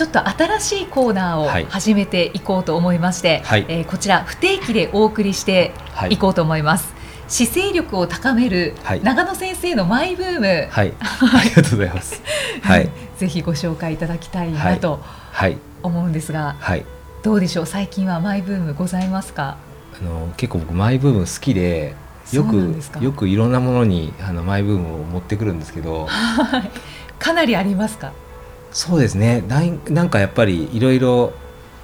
ちょっと新しいコーナーを始めていこうと思いまして、はい、えー、こちら不定期でお送りしてい。こうと思います、姿勢力を高める長野先生のマイブーム、はい、ありがとうございます。はい、ぜひご紹介いただきたいなと思うんですが、はい、どうでしょう？最近はマイブームございますか？あの結構僕マイブーム好きで。よくよくいろんなものにあのマイブームを持ってくるんですけど、かなりありますか？そうですね。なんかやっぱりいろいろ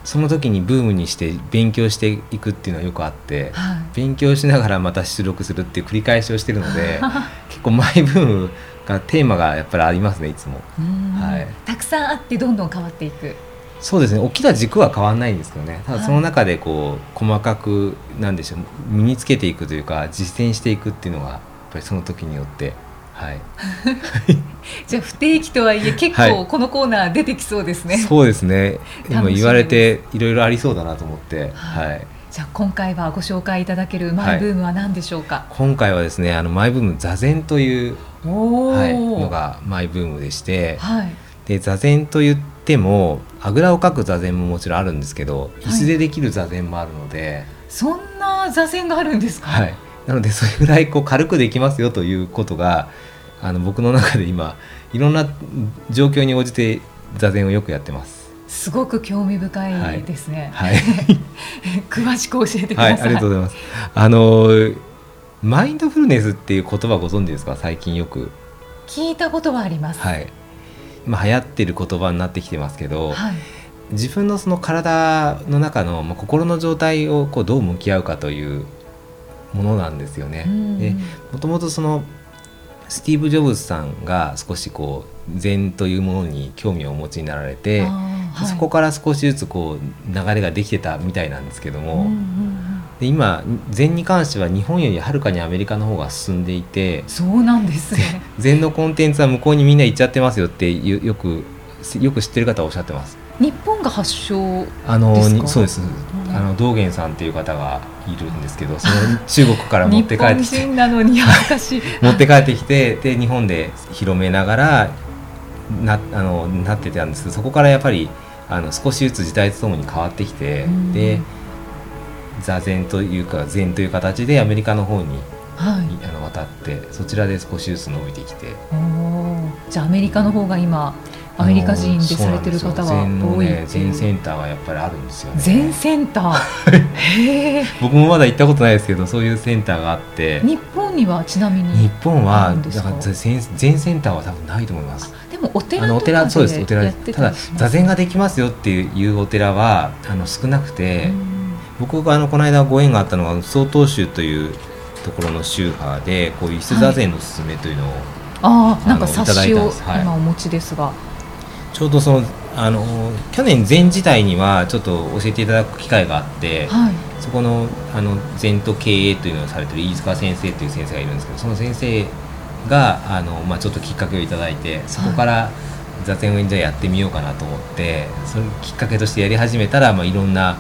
その時にブームにして勉強していくっていうのはよくあって、はい、勉強しながらまた出力するっていう繰り返しをしてるので 結構マイブームがテーマがやっぱりありますねいつも、はい、たくさんあってどんどん変わっていく。そうですね。大きな軸は変わらないんですけどね。ただその中でこう細かくなんでしょう身につけていくというか実践していくっていうのがやっぱりその時によってはい、じゃあ不定期とはいえ結構このコーナー出てきそうですね、はい、そうですね。今言われていろいろありそうだなと思って、はい、じゃあ今回はご紹介いただけるマイブームは何でしょうか、はい、今回はですねあのマイブーム座禅という、はい、のがマイブームでして、はい、で座禅と言ってもあぐらをかく座禅ももちろんあるんですけど椅子でできる座禅もあるので、そんな座禅があるんですか、はいなのでそれぐらいこう軽くできますよということがあの僕の中で今いろんな状況に応じて座禅をよくやってます。すごく興味深いですね。はい。はい、詳しく教えてください。はい、ありがとうございます。あのマインドフルネスっていう言葉ご存知ですか？最近よく聞いたことはあります。はい。今流行ってる言葉になってきてますけど、はい、自分のその体の中の、まあ、心の状態をこうどう向き合うかというものなんですよね。でもともとそのスティーブ・ジョブズさんが少しこう禅というものに興味をお持ちになられて、はい、そこから少しずつこう流れができてたみたいなんですけども、で今禅に関しては日本よりはるかにアメリカの方が進んでいてそうなんですね。禅のコンテンツは向こうにみんな行っちゃってますよってよくよく知ってる方はおっしゃってます。日本が発祥あのそうです、うん、あの道元さんっていう方がいるんですけどその中国から持って帰ってきて。なのに恥ずかしい持って帰ってきてで日本で広めながらなあのなってたんですけどそこからやっぱりあの少しずつ時代とともに変わってきて、うん、で座禅というか禅という形でアメリカの方に、はい、あの渡ってそちらで少しずつ伸びてきて。じゃあアメリカの方が今アメリカ人でされてる方は多い全、ね、センターはやっぱりあるんですよね。全センター。へ 僕もまだ行ったことないですけどそういうセンターがあって。日本にはちなみに日本はだから全全センターは多分ないと思います。でもお寺お寺そうです。お寺ただ座禅ができますよっていうお寺はあの少なくて。僕があのこの間ご縁があったのは曹洞宗というところの宗派でこういう座禅の勧めというのを、はい、ああなんか冊子を今お持ちですが、はいちょうどそのあの去年禅自体にはちょっと教えていただく機会があって、はい、そこのあの禅と経営というのをされてる飯塚先生という先生がいるんですけどその先生があの、まあ、ちょっときっかけをいただいてそこから座禅をじゃやってみようかなと思って、そのきっかけとしてやり始めたら、まあ、いろんな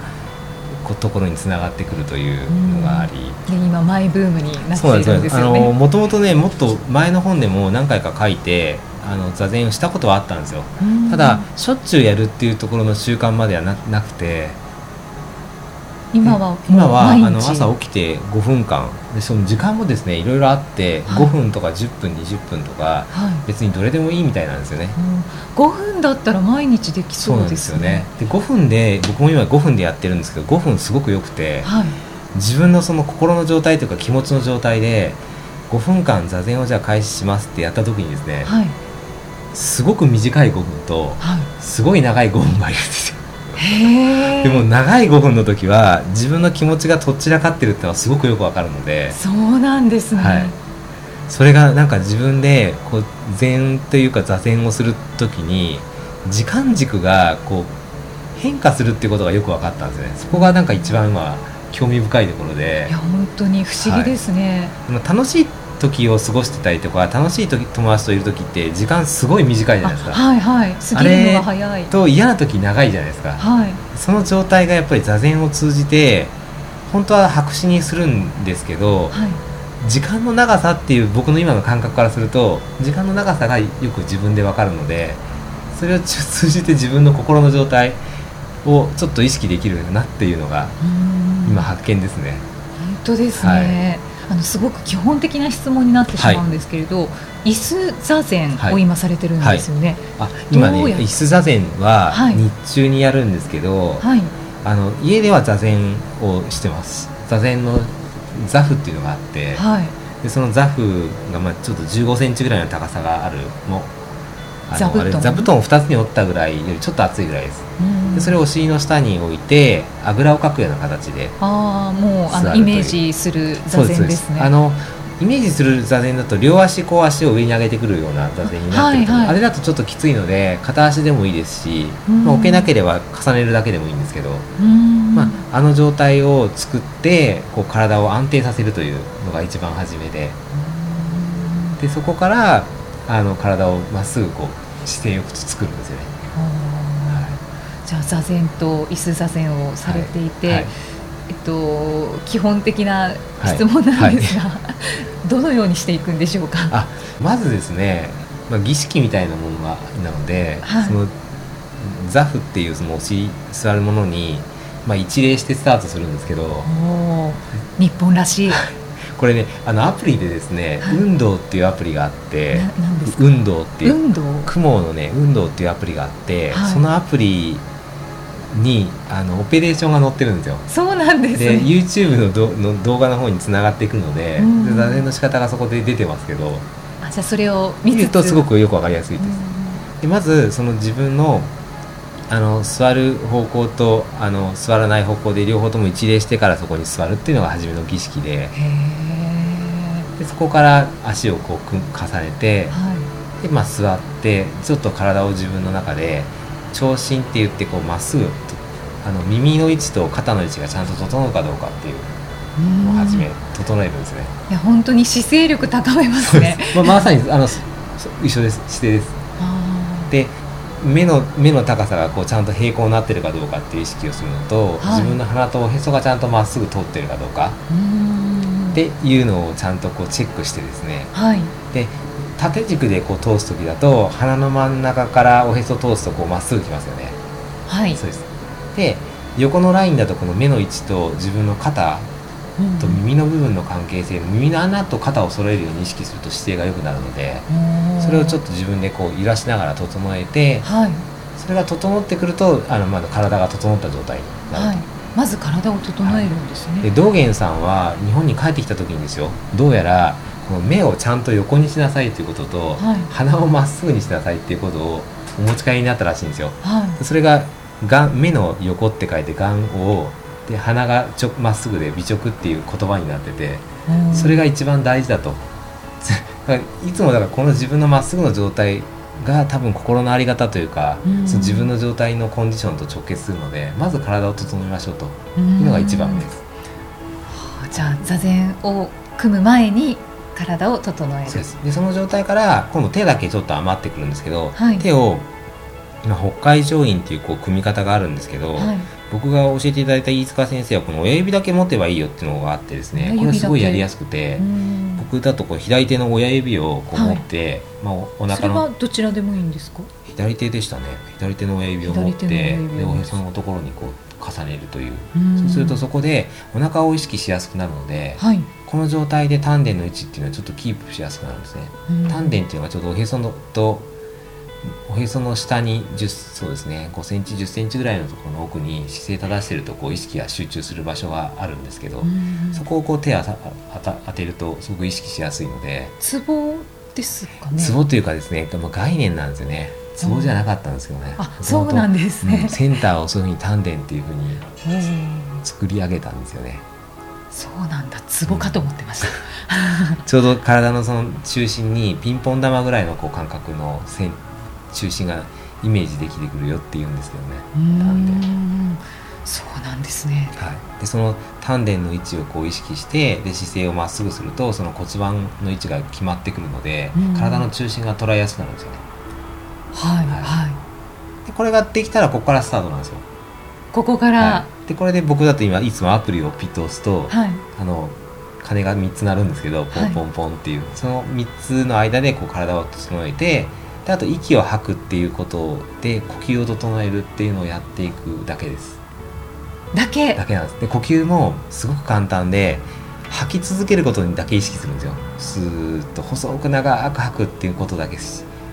ところにつながってくるというのがあり、で今マイブームになっているんですよね。もともとねもっと前の本でも何回か書いてあの座禅をしたことはあったんですよ。ただしょっちゅうやるっていうところの習慣まではななくて。今は今はあの朝起きて5分間。でその時間もですねいろいろあって5分とか10分20分とか、別にどれでもいいみたいなんですよね、うん、5分だったら毎日できそうですよね。で5分で僕も今5分でやってるんですけど5分すごくよくて、はい、自分のその心の状態というか気持ちの状態で5分間座禅をじゃあ開始しますってやった時にですね、はいすごく短い5分と、すごい長い5分がいるんですよ。でも長い5分の時は自分の気持ちがとっちらかってるってのはすごくよくわかるのでそうなんですね、はい、それがなんか自分でこう禅というか座禅をする時に時間軸がこう変化するっていうことがよく分かったんですね。そこがなんか一番今興味深いところで。いや本当に不思議ですね、はい、楽しい時を過ごしてたりとか楽しい時友達といる時って時間すごい短いじゃないですか。はいはい。過ぎるのが早い。と嫌な時長いじゃないですか、はい、その状態がやっぱり座禅を通じて本当は白紙にするんですけど、はい、時間の長さっていう僕の今の感覚からすると時間の長さがよく自分で分かるのでそれを通じて自分の心の状態をちょっと意識できるなっていうのが今発見ですね。本当ですね、はい、あのすごく基本的な質問になってしまうんですけれど、はい、椅子座禅を今されてるんですよね。はい、あ今ね椅子座禅は日中にやるんですけど、はい、あの家では座禅をしてます。座禅の座布っていうのがあって、はい、でその座布がまあちょっと15センチぐらいの高さがあるも座布団。座布団を2つに折ったぐらいよりちょっと厚いぐらいです。でそれをお尻の下に置いてあぐらをかくような形でああもうあのイメージする座禅ですね。あのイメージする座禅だと両足こう足を上に上げてくるような座禅になってる。と、はいはい、あれだとちょっときついので片足でもいいですし、まあ、置けなければ重ねるだけでもいいんですけど、まあ、あの状態を作ってこう体を安定させるというのが一番初めで。でそこからあの体をまっすぐこう姿勢よく作るんですよね。じゃあ座禅と椅子座禅をされていて、はい。はい、えっと、基本的な質問なんですが、はい、どのようにしていくんでしょうか？あまずですね、まあ、儀式みたいなものがなので、その座布っていうその押し座るものに、まあ、一礼してスタートするんですけど。日本らしいこれねあのアプリでですね、はい、運動っていうアプリがあって運動っていう雲のね運動っていうアプリがあって、はい、そのアプリにあのオペレーションが載ってるんですよ。そうなんです、ね、で YouTube のどの動画の方につながっていくので座禅の仕方がそこで出てますけどあじゃあそれを見るとすごくよくわかりやすいです。でまずその自分のあの座る方向とあの座らない方向で両方とも一礼してからそこに座るっていうのが初めの儀式ででそこから足をこう重ねて、はい、でまあ、座ってちょっと体を自分の中で長身って言ってこうまっすぐあの耳の位置と肩の位置がちゃんと整うかどうかっていうのを始め整えるんですね。いや本当に姿勢力高めますね。まあ、まさにあの一緒です。姿勢です。で目の目の高さがこうちゃんと平行になってるかどうかっていう意識をするのと、はい、自分の鼻とおへそがちゃんとまっすぐ通ってるかどうかっていうのをちゃんとこうチェックしてですね、はい、で縦軸でこう通す時だと鼻の真ん中からおへそ通すとこうまっすぐきますよね。はい。そうです。で横のラインだとこの目の位置と自分の肩と耳の部分の関係性、耳の穴と肩を揃えるように意識すると姿勢が良くなるのでそれをちょっと自分でこう揺らしながら整えて、はい、それが整ってくるとあのまだ体が整った状態になると。はい。まず体を整えるんですね、はい、で道元さんは日本に帰ってきた時にですよどうやらこの目をちゃんと横にしなさいということと、はい、鼻をまっすぐにしなさいっていうことをお持ち帰りになったらしいんですよ。はい、それがが目の横って書いて眼をで鼻がちょまっすぐで美直っていう言葉になってて、それが一番大事だと。いつもだからこの自分のまっすぐの状態が多分心の在り方というか、その自分の状態のコンディションと直結するのでまず体を整えましょうというのが一番です。じゃあ座禅を組む前に体を整える。そうです。でその状態から今度手だけちょっと余ってくるんですけど、はい、手を今北海上院っていうこう組み方があるんですけど、はい、僕が教えていただいた飯塚先生はこの親指だけ持てばいいよっていうのがあってですねこれすごいやりやすくて僕だとこう左手の親指をこう持って、はい、まあ、お腹のどちらでもいいんですか？左手でしたね。左手の親指を持ってでおへそのところにこう重ねるという。そうするとそこでお腹を意識しやすくなるので、はい、この状態で丹田の位置っていうのはちょっとキープしやすくなるんですね。丹田っていうのがちょうどおへそのとおへその下に10そうですね5センチ10センチぐらいのところの奥に姿勢正してるとこう意識が集中する場所があるんですけど、そこをこう手を当てるとすごく意識しやすいのでツボですかね。ツボというかですね概念なんですよね。ツボじゃなかったんですけどね、あそうなんですね、うん、センターをそういうふうに丹田っていうふうに作り上げたんですよね。そうなんだ。ツボかと思ってました、ちょうど体のその中心にピンポン玉ぐらいのこう感覚の線中心がイメージできてくるよって言うんですけどね。丹田そうなんですね、はい、でその丹田の位置をこう意識してで姿勢をまっすぐするとその骨盤の位置が決まってくるので、体の中心が捉えやすくなるんですよね。はい、はい、でこれができたらここからスタートなんですよ。ここから、はい、でこれで僕だと今いつもアプリをピッと押すと、はい、あの鐘が3つ鳴るんですけどポンポンポンっていう、はい、その3つの間でこう体を整えてであと息を吐くっていうことで呼吸を整えるっていうのをやっていくだけです。だけ？だけなんです。で呼吸もすごく簡単で吐き続けることにだけ意識するんですよ。スーッと細く長く吐くっていうことだけ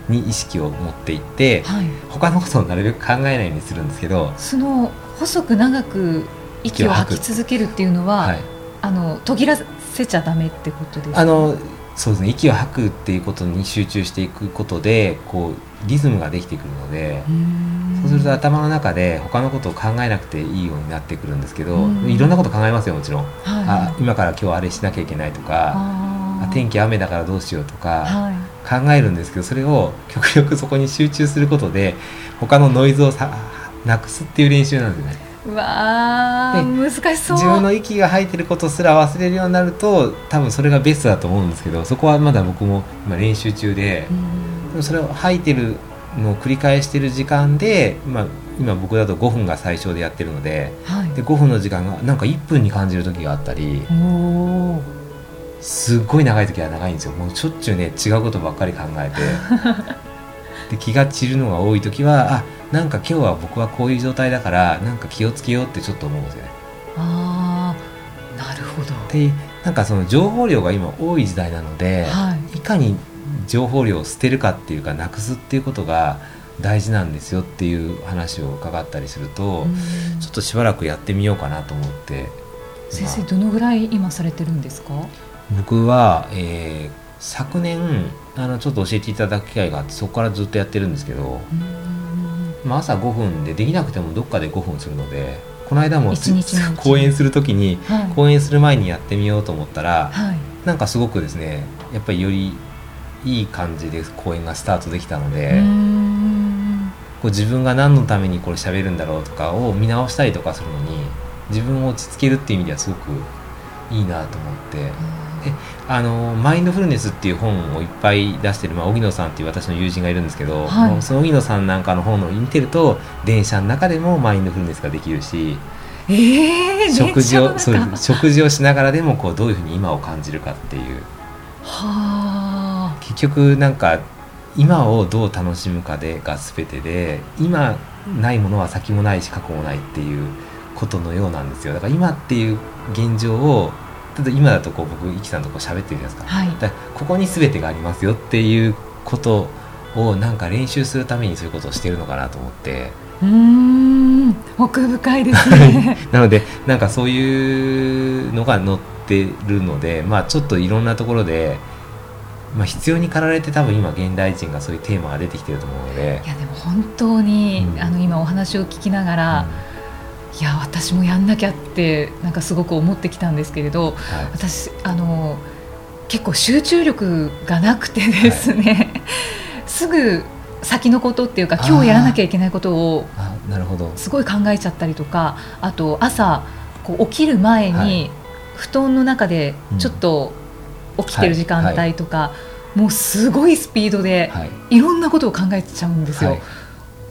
に意識を持っていって、はい、他のことをなるべく考えないようにするんですけどその細く長く息を吐き続けるっていうのは、はい、あの途切らせちゃダメってことですか？あのそうですね息を吐くっていうことに集中していくことでこうリズムができてくるのでそうすると頭の中で他のことを考えなくていいようになってくるんですけどいろんなこと考えますよもちろん、はい、あ今から今日あれしなきゃいけないとかあ天気雨だからどうしようとか、はい、考えるんですけどそれを極力そこに集中することで他のノイズをさなくすっていう練習なんですね。うわ難しそう。自分の息が吐いてることすら忘れるようになると多分それがベストだと思うんですけどそこはまだ僕も今練習中で、でもそれを吐いてるのを繰り返してる時間で、まあ、今僕だと5分が最小でやってるのではい、で5分の時間がなんか1分に感じる時があったりすっごい長い時は長いんですよ。もうしょっちゅうね違うことばっかり考えて。で気が散るのが多い時はあなんか今日は僕はこういう状態だからなんか気をつけようってちょっと思うんですよね。あなるほど。でなんかその情報量が今多い時代なので、はい、いかに情報量を捨てるかっていうかなくすっていうことが大事なんですよっていう話を伺ったりするとちょっとしばらくやってみようかなと思って先生どのぐらい今されてるんですか？僕は、えー、昨年あのちょっと教えていただく機会があってそこからずっとやってるんですけど。まあ、朝5分でできなくてもどっかで5分するのでこの間も講 演する時に、はい、講演する前にやってみようと思ったら、はい、なんかすごくですねやっぱりよりいい感じで講演がスタートできたのでこう自分が何のためにこれ喋るんだろうとかを見直したりとかするのに自分を落ち着けるっていう意味ではすごくいいなと思って。あのマインドフルネスっていう本をいっぱい出してる、まあ、荻野さんっていう私の友人がいるんですけど、はい、その荻野さんなんかの本を見てると電車の中でもマインドフルネスができるし、えー、食事をそう食事をしながらでもこうどういうふうに今を感じるかっていう。は結局なんか今をどう楽しむかでが全てで今ないものは先もないし過去もないっていうことのようなんですよ。だから今っていう現状をただ今だとこう僕イキさんとこう喋ってるじゃないですか,、はい、だかここに全てがありますよっていうことをなんか練習するためにそういうことをしてるのかなと思って。うん奥深いですね。なのでなんかそういうのが載ってるのでまあちょっといろんなところでまあ、必要に駆られて多分今現代人がそういうテーマが出てきてると思うので。いやでも本当に、うん、あの今お話を聞きながら、うんいや私もやんなきゃってなんかすごく思ってきたんですけれど、はい、私あの結構集中力がなくてですね、はい、すぐ先のことっていうか今日やらなきゃいけないことをなるほど。すごい考えちゃったりとかあと朝こう起きる前に布団の中でちょっと起きてる時間帯とか、もうすごいスピードでい。ろんなことを考えちゃうんですよ。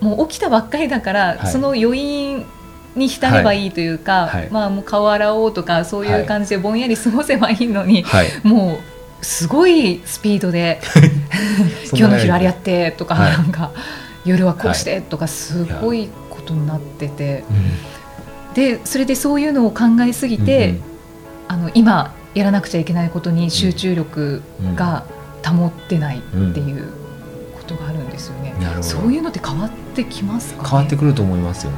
もう起きたばっかりだから、その余韻に浸ればいいというか、はい、まあ、もう顔洗おうとかそういう感じでぼんやり過ごせばいいのに、はい、もうすごいスピードで 今日の昼あれやってとか、なんか夜はこうしてとかすごいことになってて、でそれでそういうのを考えすぎて、うんうん、あの今やらなくちゃいけないことに集中力が保ってないっていうことがあるんですよね。うん、そういうのって変わってきますか、ね、変わってくると思いますよ。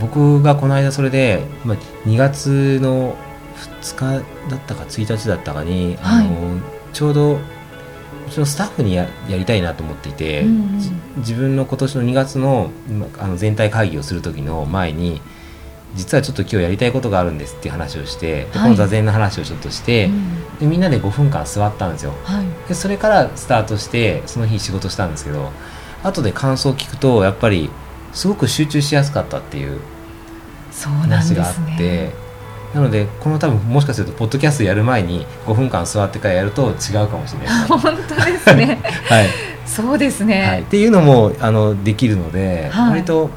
僕がこの間それで、まあ、2月の2日だったか1日だったかに、はい、あのちょうどうちのスタッフにややりたいなと思っていて、うんうん、自分の今年の2月のあの全体会議をする時の前に実はちょっと今日やりたいことがあるんですっていう話をして、でこの座禅の話をちょっとして、うん、でみんなで5分間座ったんですよ、はい、でそれからスタートしてその日仕事したんですけど後で感想を聞くとやっぱりすごく集中しやすかったっていう話があって、なのでこの多分もしかするとポッドキャストやる前に5分間座ってからやると違うかもしれない。本当ですね。はい。そうですね、はい、っていうのもあのできるので、はい、割と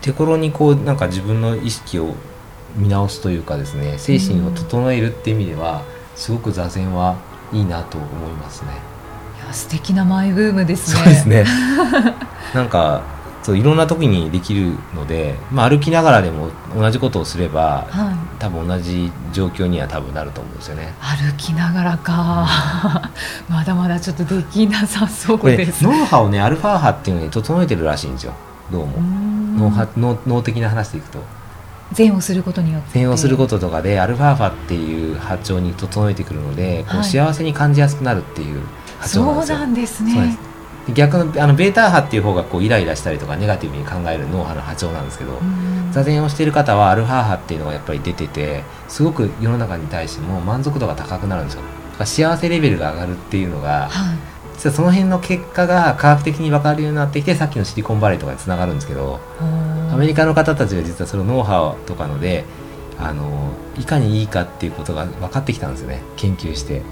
手頃にこうなんか自分の意識を見直すというかですね精神を整えるっていう意味では、すごく座禅はいいなと思いますね。いや素敵なマイブームですね。そうですね。なんかそういろんな時にできるので、まあ、歩きながらでも同じことをすれば、はい、多分同じ状況には多分なると思うんですよね。歩きながらか。まだまだちょっとできなさそうです。脳波をねアルファ波っていうのに整えてるらしいんですよ。どうも。脳波脳脳的な話でいくと。善をすることによって。善をすることとかでアルファ波っていう波長に整えてくるので、こう幸せに感じやすくなるっていう波長なんですよ、そうなんですね逆のあのベータ波っていう方がこうイライラしたりとかネガティブに考える脳波の波長なんですけど座禅をしている方はアルファ波っていうのがやっぱり出ててすごく世の中に対しても満足度が高くなるんですよ。幸せレベルが上がるっていうのが、はい、実はその辺の結果が科学的に分かるようになってきてさっきのシリコンバレーとかにつながるんですけどアメリカの方たちが実はその脳波とかのであのいかにいいかっていうことが分かってきたんですよね。研究して。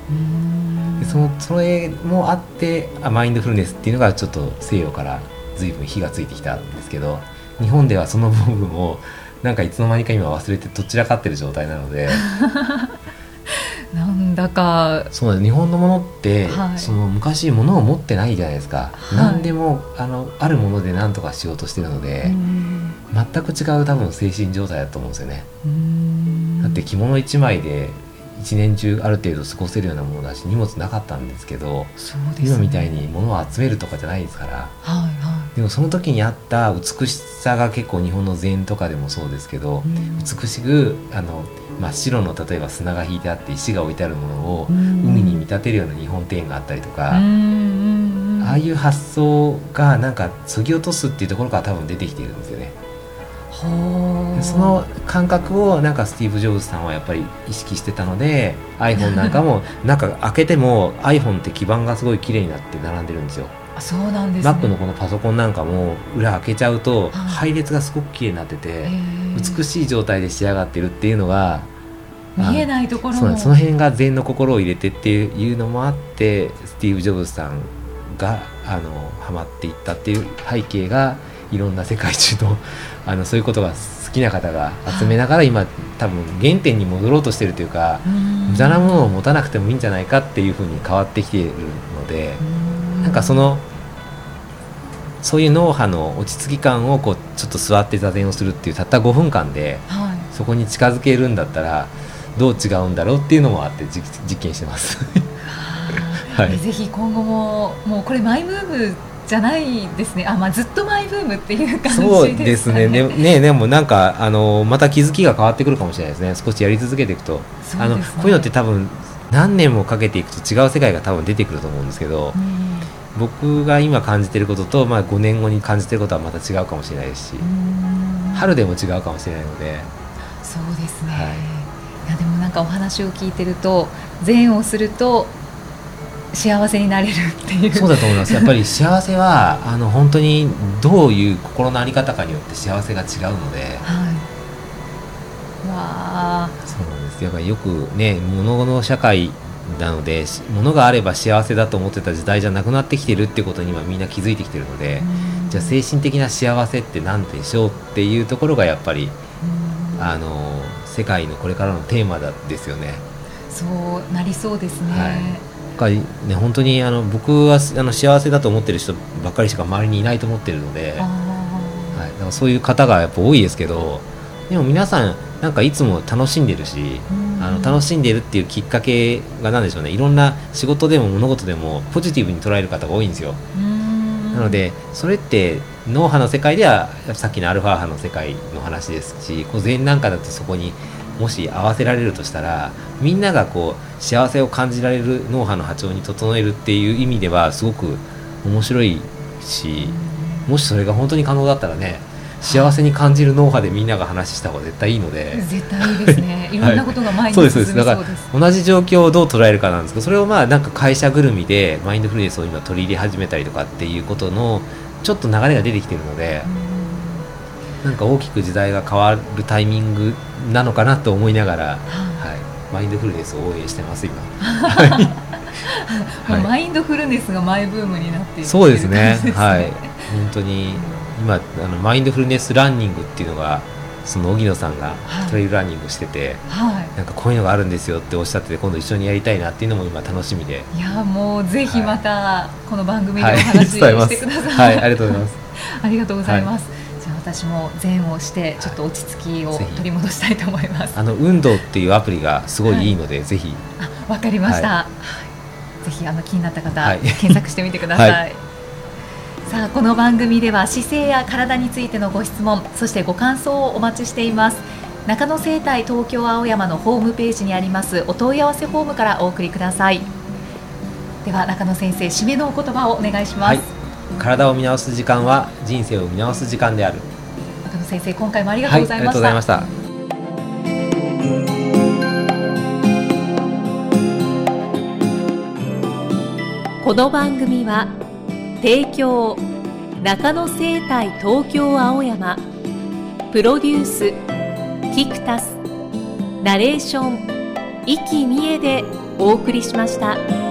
でそのそれもあってあマインドフルネスっていうのがちょっと西洋から随分火がついてきたんですけど日本ではその部分を なんかいつの間にか今忘れてどちらかってる状態なので。なんだか。そう日本のものって、はい、その昔ものを持ってないじゃないですか、はい、何でもあのあるもので何とかしようとしてるので全く違う多分精神状態だと思うんですよね。だって着物1枚で一年中ある程度過ごせるようなものだし荷物なかったんですけど、ね、今みたいに物を集めるとかじゃないですから、はいはい、でもその時にあった美しさが結構日本の禅とかでもそうですけど、うん、美しくあの真っ白の例えば砂が引いてあって石が置いてあるものを海に見立てるような日本庭園があったりとか、うん、ああいう発想がなんかそぎ落とすっていうところから多分出てきているんですよね。その感覚をなんかスティーブ・ジョブズさんはやっぱり意識してたので iPhone なんかも 中開けても iPhone って基板がすごい綺麗になって並んでるんですよ。そうなんです、ね、Mac のこのパソコンなんかも裏開けちゃうと配列がすごく綺麗になってて美しい状態で仕上がってるっていうのが見えないところそその辺が禅の心を入れてっていうのもあってスティーブ・ジョブズさんがあのハマっていったっていう背景がいろんな世界中のあのそういうことが好きな方が集めながら今多分原点に戻ろうとしてるというか無駄なものを持たなくてもいいんじゃないかっていうふうに変わってきているのでなんかそのそういう脳波の落ち着き感をこうちょっと座って座禅をするっていうたった5分間で、そこに近づけるんだったらどう違うんだろうっていうのもあって実験してます。はい、ぜひ今後ももうこれマイムームじゃないですね。あ、まあ、ずっとマイブームっていう感じですね。そうですね。ねね でもなんかあのまた気づきが変わってくるかもしれないですね。少しやり続けていくと、ね、あのこういうのって多分何年もかけていくと違う世界が多分出てくると思うんですけど、僕が今感じていることと、まあ、5年後に感じていることはまた違うかもしれないですし春でも違うかもしれないので。そうですね、はい、いやでもなんかお話を聞いてると善をすると幸せになれるっていう。そうだと思います。やっぱり幸せはあの本当にどういう心の在り方かによって幸せが違うので、はい、わそうなんです。やっぱりよくね物の社会なので物があれば幸せだと思ってた時代じゃなくなってきてるってことに今みんな気づいてきてるのでじゃあ精神的な幸せって何でしょうっていうところがやっぱりあの世界のこれからのテーマだですよね。そうなりそうですね、はいかね本当にあの僕はあの幸せだと思ってる人ばっかりしか周りにいないと思ってるので、はい、だからそういう方がやっぱ多いですけどでも皆さんなんかいつも楽しんでるしあの楽しんでるっていうきっかけが何でしょうね。いろんな仕事でも物事でもポジティブに捉える方が多いんですよ。なのでそれって脳波の世界ではさっきのアルファ波の世界の話ですしこう禅なんかだとそこにもし合わせられるとしたらみんながこう幸せを感じられる脳波の波長に整えるっていう意味ではすごく面白いしもしそれが本当に可能だったらね幸せに感じる脳波でみんなが話した方が絶対いいので。絶対いいですね。い。ろんなことが前に進みそうです。だから同じ状況をどう捉えるかなんですけどそれをまあなんか会社ぐるみでマインドフルネスを今取り入れ始めたりとかっていうことのちょっと流れが出てきてるので、なんか大きく時代が変わるタイミングなのかなと思いながら、はい、マインドフルネスを応援してます今。はい、マインドフルネスがマイブームになっているそうですね、ね、はい。本当に今あのマインドフルネスランニングっていうのがその荻野さんがトレイルランニングしてて、はい、なんかこういうのがあるんですよっておっしゃってて今度一緒にやりたいなっていうのも今楽しみで。いやもうぜひまたこの番組でお話ししてください、はい、はい、ありがとうございます。ありがとうございます、じゃあ私も善をしてちょっと落ち着きを取り戻したいと思います。あの運動っていうアプリがすごいいいので、ぜひ。あ、わかりました。はい、ぜひあの気になった方、検索してみてください。さあこの番組では姿勢や体についてのご質問そしてご感想をお待ちしています。中野生態東京青山のホームページにありますお問い合わせフォームからお送りください。では中野先生締めのお言葉をお願いします、はい、体を見直す時間は人生を見直す時間である。中野先生今回もありがとうございました、はい、ありがとうございました。この番組は提供中野生態東京青山プロデュースキクタスナレーション生きみえでお送りしました。